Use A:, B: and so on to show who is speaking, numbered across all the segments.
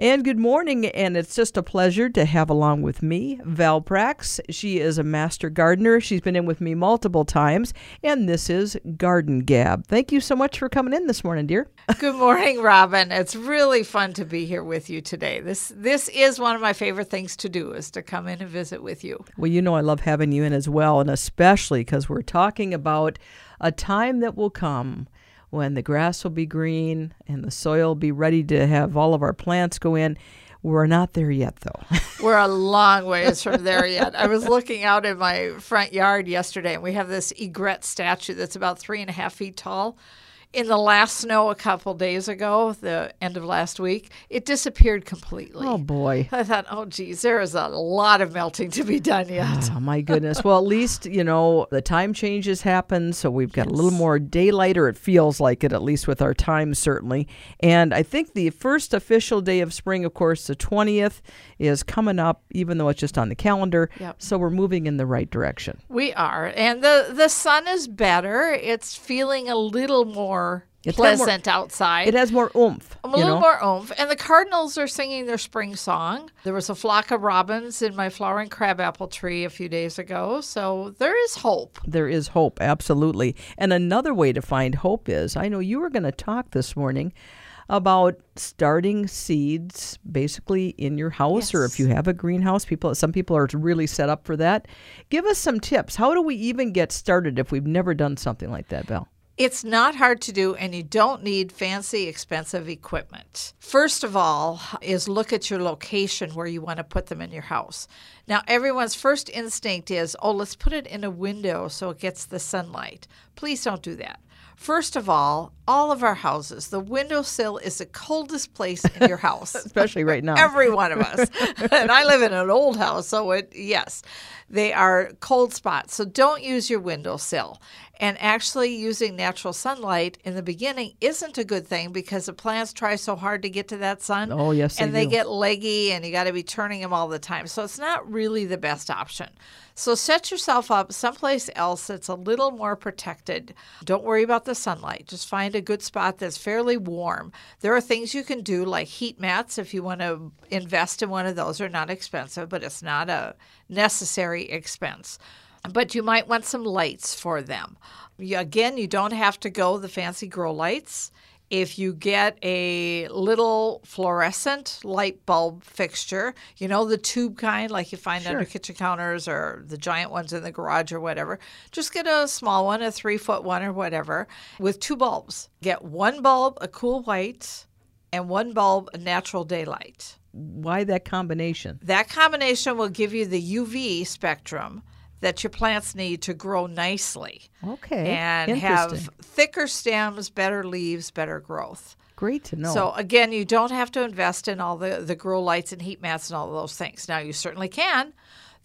A: And good morning, and it's just a pleasure to have along with me Val Prax. She is a master gardener. She's been in with me multiple times, and this is Garden Gab. Thank you so much for coming in this morning, dear.
B: Good morning, Robin. It's really fun to be here with you today. This this is one of my favorite things to do is to come in and visit with you.
A: Well, you know I love having you in as well, and especially because we're talking about a time that will come when the grass will be green and the soil will be ready to have all of our plants go in. We're not there yet, though.
B: We're a long ways from there yet. I was looking out in my front yard yesterday, and we have this egret statue that's about three and a half feet tall in the last snow a couple days ago, the end of last week, it disappeared completely.
A: Oh boy!
B: I thought, oh geez, there is a lot of melting to be done yet.
A: Oh my goodness! well, at least you know the time changes happen, so we've got yes. a little more daylight, or it feels like it, at least with our time certainly. And I think the first official day of spring, of course, the twentieth, is coming up, even though it's just on the calendar. Yep. So we're moving in the right direction.
B: We are, and the the sun is better. It's feeling a little more more it's pleasant
A: more,
B: outside.
A: It has more oomph.
B: A little know? more oomph. And the cardinals are singing their spring song. There was a flock of robins in my flowering crabapple tree a few days ago. So there is hope.
A: There is hope, absolutely. And another way to find hope is I know you were going to talk this morning about starting seeds basically in your house yes. or if you have a greenhouse people some people are really set up for that give us some tips how do we even get started if we've never done something like that Val
B: it's not hard to do, and you don't need fancy, expensive equipment. First of all, is look at your location where you want to put them in your house. Now, everyone's first instinct is, oh, let's put it in a window so it gets the sunlight. Please don't do that. First of all, all of our houses, the windowsill is the coldest place in your house.
A: Especially right now.
B: Every one of us. and I live in an old house, so it, yes, they are cold spots. So don't use your windowsill. And actually, using natural sunlight in the beginning isn't a good thing because the plants try so hard to get to that sun.
A: Oh, yes.
B: And they,
A: they
B: get leggy, and you got to be turning them all the time. So it's not really the best option. So set yourself up someplace else that's a little more protected. Don't worry about the sunlight. Just find a good spot that's fairly warm. There are things you can do like heat mats if you want to invest in one of those. They're not expensive, but it's not a necessary expense but you might want some lights for them. You, again, you don't have to go the fancy grow lights. If you get a little fluorescent light bulb fixture, you know, the tube kind like you find sure. under kitchen counters or the giant ones in the garage or whatever, just get a small one, a three foot one or whatever, with two bulbs. Get one bulb, a cool white, and one bulb, a natural daylight.
A: Why that combination?
B: That combination will give you the UV spectrum that your plants need to grow nicely.
A: Okay.
B: And have thicker stems, better leaves, better growth.
A: Great to know.
B: So again, you don't have to invest in all the, the grow lights and heat mats and all those things. Now you certainly can.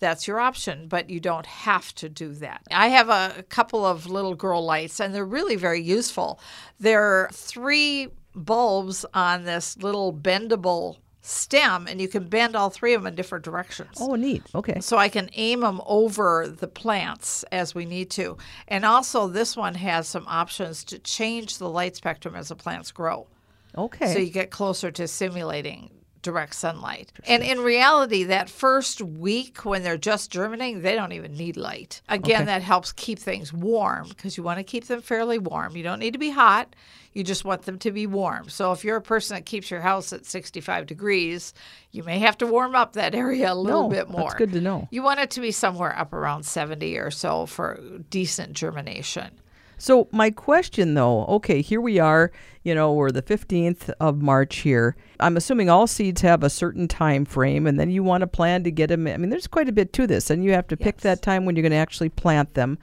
B: That's your option, but you don't have to do that. I have a, a couple of little grow lights and they're really very useful. There are three bulbs on this little bendable stem and you can bend all three of them in different directions.
A: Oh, neat. Okay.
B: So I can aim them over the plants as we need to. And also, this one has some options to change the light spectrum as the plants grow.
A: Okay.
B: So you get closer to simulating direct sunlight. And in reality, that first week when they're just germinating, they don't even need light. Again, okay. that helps keep things warm because you want to keep them fairly warm. You don't need to be hot, you just want them to be warm. So if you're a person that keeps your house at 65 degrees, you may have to warm up that area a little
A: no,
B: bit more.
A: That's good to know.
B: You want it to be somewhere up around 70 or so for decent germination.
A: So my question though, okay, here we are, you know, we're the 15th of March here. I'm assuming all seeds have a certain time frame and then you want to plan to get them. I mean, there's quite a bit to this and you have to pick that time when you're going to actually plant them.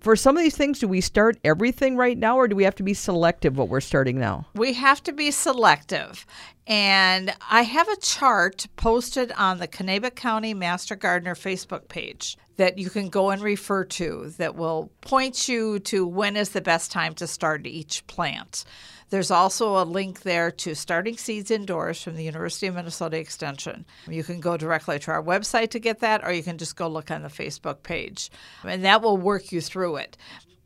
A: For some of these things, do we start everything right now or do we have to be selective what we're starting now?
B: We have to be selective. And I have a chart posted on the Kanabec County Master Gardener Facebook page that you can go and refer to that will point you to when is the best time to start each plant. There's also a link there to Starting Seeds Indoors from the University of Minnesota Extension. You can go directly to our website to get that, or you can just go look on the Facebook page, and that will work you through it.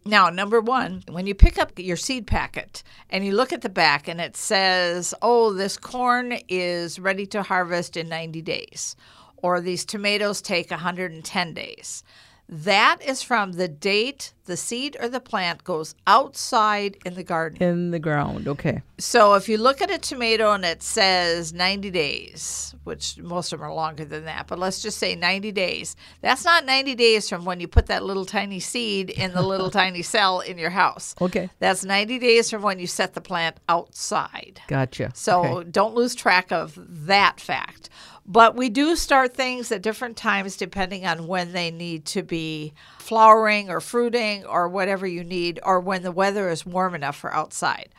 B: Now, number one, when you pick up your seed packet and you look at the back and it says, oh, this corn is ready to harvest in 90 days, or these tomatoes take 110 days. That is from the date the seed or the plant goes outside in the garden.
A: In the ground, okay.
B: So if you look at a tomato and it says 90 days, which most of them are longer than that, but let's just say 90 days, that's not 90 days from when you put that little tiny seed in the little tiny cell in your house.
A: Okay.
B: That's 90 days from when you set the plant outside.
A: Gotcha.
B: So
A: Okay.
B: don't lose track of that fact. But we do start things at different times depending on when they need to be flowering or fruiting or whatever you need, or when the weather is warm enough for outside.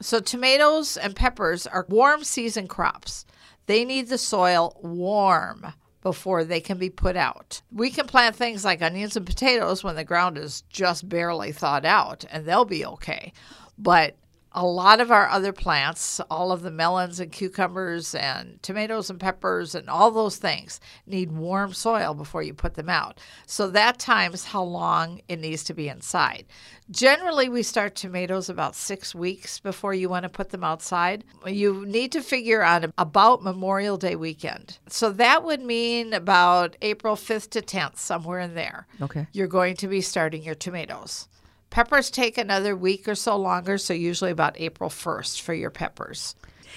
B: So, tomatoes and peppers are warm season crops. They need the soil warm before they can be put out. We can plant things like onions and potatoes when the ground is just barely thawed out, and they'll be okay. But a lot of our other plants, all of the melons and cucumbers and tomatoes and peppers and all those things need warm soil before you put them out. So that times how long it needs to be inside. Generally, we start tomatoes about six weeks before you want to put them outside. You need to figure out about Memorial Day weekend. So that would mean about April 5th to 10th, somewhere in there.
A: Okay.
B: You're going to be starting your tomatoes. Peppers take another week or so longer, so usually about April 1st for your peppers.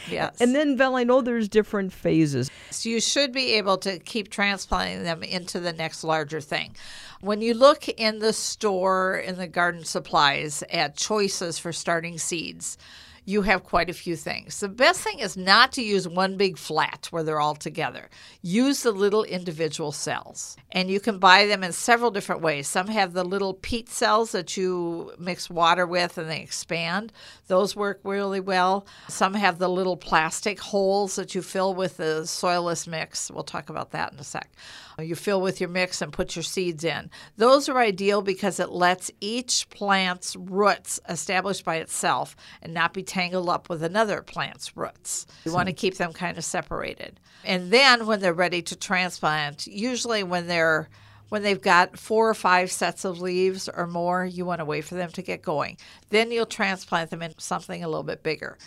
B: Yes.
A: And then, Val, I know there's different phases.
B: So you should be able to keep transplanting them into the next larger thing. When you look in the store in the garden supplies at choices for starting seeds, you have quite a few things. The best thing is not to use one big flat where they're all together. Use the little individual cells. And you can buy them in several different ways. Some have the little peat cells that you mix water with and they expand. Those work really well. Some have the little plastic holes that you fill with the soilless mix. We'll talk about that in a sec. You fill with your mix and put your seeds in. Those are ideal because it lets each plant's roots establish by itself and not be tangled up with another plant's roots. You want to keep them kind of separated. And then when they're ready to transplant, usually when they're when they've got four or five sets of leaves or more, you want to wait for them to get going. Then you'll transplant them into something a little bit bigger.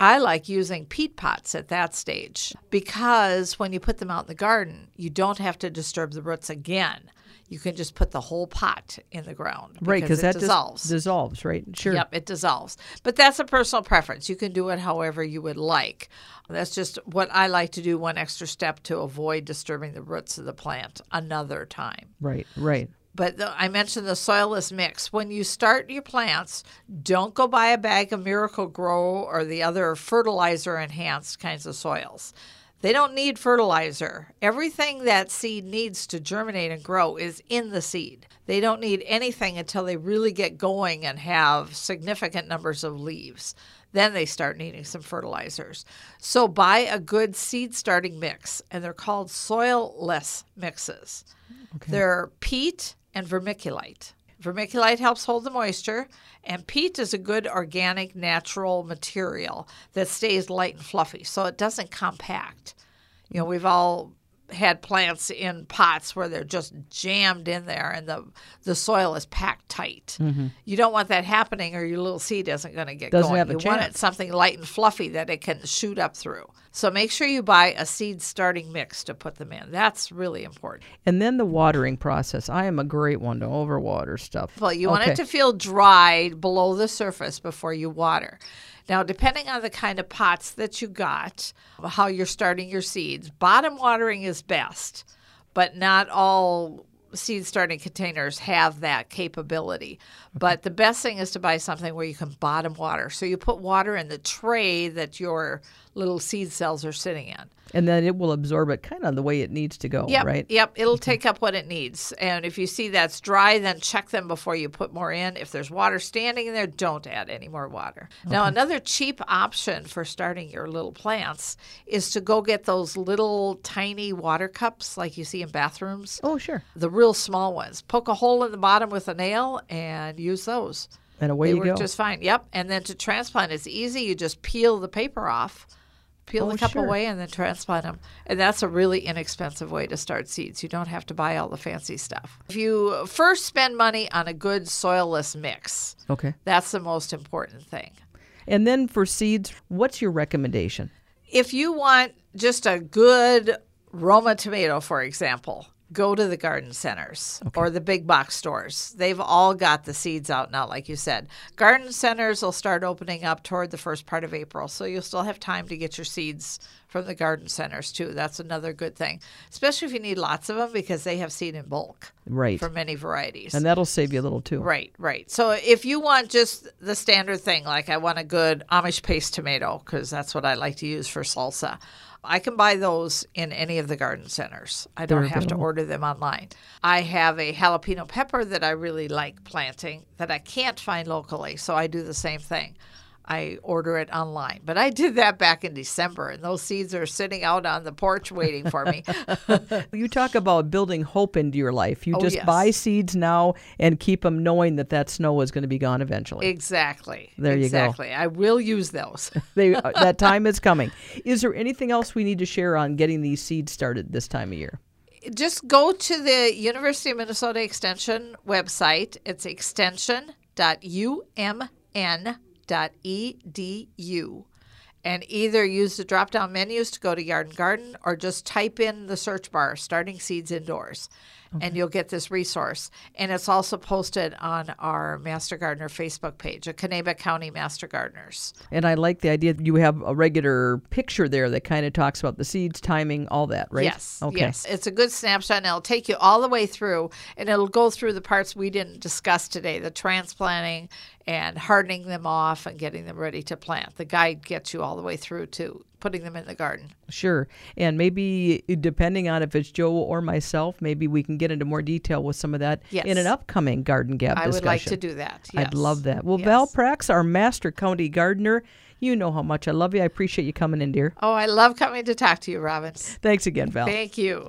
B: I like using peat pots at that stage because when you put them out in the garden, you don't have to disturb the roots again. You can just put the whole pot in the ground
A: Right, because
B: it
A: that dis-
B: dissolves.
A: dissolves, right? Sure.
B: Yep, it dissolves. But that's a personal preference. You can do it however you would like. That's just what I like to do, one extra step to avoid disturbing the roots of the plant another time.
A: Right, right.
B: But the, I mentioned the soilless mix. When you start your plants, don't go buy a bag of Miracle-Gro or the other fertilizer enhanced kinds of soils. They don't need fertilizer. Everything that seed needs to germinate and grow is in the seed. They don't need anything until they really get going and have significant numbers of leaves. Then they start needing some fertilizers. So buy a good seed starting mix, and they're called soilless mixes. They're peat and vermiculite. Vermiculite helps hold the moisture, and peat is a good organic natural material that stays light and fluffy, so it doesn't compact. You know, we've all had plants in pots where they're just jammed in there and the the soil is packed tight. You don't want that happening or your little seed isn't going to get
A: Doesn't
B: going.
A: have a
B: you want it something light and fluffy that it can shoot up through. So make sure you buy a seed starting mix to put them in. That's really important.
A: And then the watering process. I am a great one to overwater stuff.
B: Well, you want it to feel dry below the surface before you water. Now, depending on the kind of pots that you got, how you're starting your seeds, bottom watering is best, but not all seed starting containers have that capability. But the best thing is to buy something where you can bottom water. So you put water in the tray that your little seed cells are sitting in.
A: And then it will absorb it kind of the way it needs to go,
B: Yep,
A: right?
B: Yep, it'll take up what it needs. And if you see that's dry, then check them before you put more in. If there's water standing in there, don't add any more water. Now, another cheap option for starting your little plants is to go get those little tiny water cups like you see in bathrooms,
A: Oh, sure.
B: the real small ones. Poke a hole in the bottom with a nail and use those.
A: And away
B: They
A: you
B: work
A: go.
B: just fine. Yep. And then to transplant, it's easy. You just peel the paper off peel
A: Oh,
B: the cup
A: sure.
B: away, and then transplant them. And that's a really inexpensive way to start seeds. You don't have to buy all the fancy stuff. If you first spend money on a good soilless mix,
A: Okay.
B: that's the most important thing.
A: And then for seeds, what's your recommendation?
B: If you want just a good Roma tomato, for example, go to the garden centers or the big box stores. They've all got the seeds out now, like you said. Garden centers will start opening up toward the first part of April, so you'll still have time to get your seeds from the garden centers too. That's another good thing, especially if you need lots of them because they have seed in bulk
A: Right.
B: for many varieties.
A: And that'll save you a little too.
B: Right, right. So if you want just the standard thing, like I want a good Amish paste tomato, because that's what I like to use for salsa, I can buy those in any of the garden centers. I don't
A: They're
B: have to order them online. I have a jalapeno pepper that I really like planting that I can't find locally, so I do the same thing. I order it online. But I did that back in December, and those seeds are sitting out on the porch waiting for me.
A: You talk about building hope into your life. You
B: Oh,
A: just
B: yes.
A: buy seeds now and keep them knowing that that snow is going to be gone eventually.
B: exactly.
A: There you go.
B: exactly. I will use those.
A: they, uh, that time is coming. Is there anything else we need to share on getting these seeds started this time of year?
B: just go to the University of Minnesota Extension website. It's extension.umn.edu. And either use the drop down menus to go to Yard and Garden or just type in the search bar, starting seeds indoors, and you'll get this resource. And it's also posted on our Master Gardener Facebook page, the Kanabec County Master Gardeners.
A: And I like the idea that you have a regular picture there that kind of talks about the seeds, timing, all that, right?
B: Yes.
A: Okay.
B: Yes. It's a good snapshot and it'll take you all the way through and it'll go through the parts we didn't discuss today, the transplanting and hardening them off and getting them ready to plant. The guide gets you all the way through to putting them in the garden.
A: Sure. And maybe eh, depending on if it's Joe or myself, maybe we can get into more detail with some of that
B: Yes.
A: in an upcoming Garden Gab
B: I
A: discussion.
B: would like to do that.
A: I'd love that. Well,
B: Yes.
A: Val Prax, our Master County Gardener, you know how much I love you. I appreciate you coming in, dear.
B: Oh, I love coming to talk to you, Robin.
A: Thanks again, Val.
B: Thank you.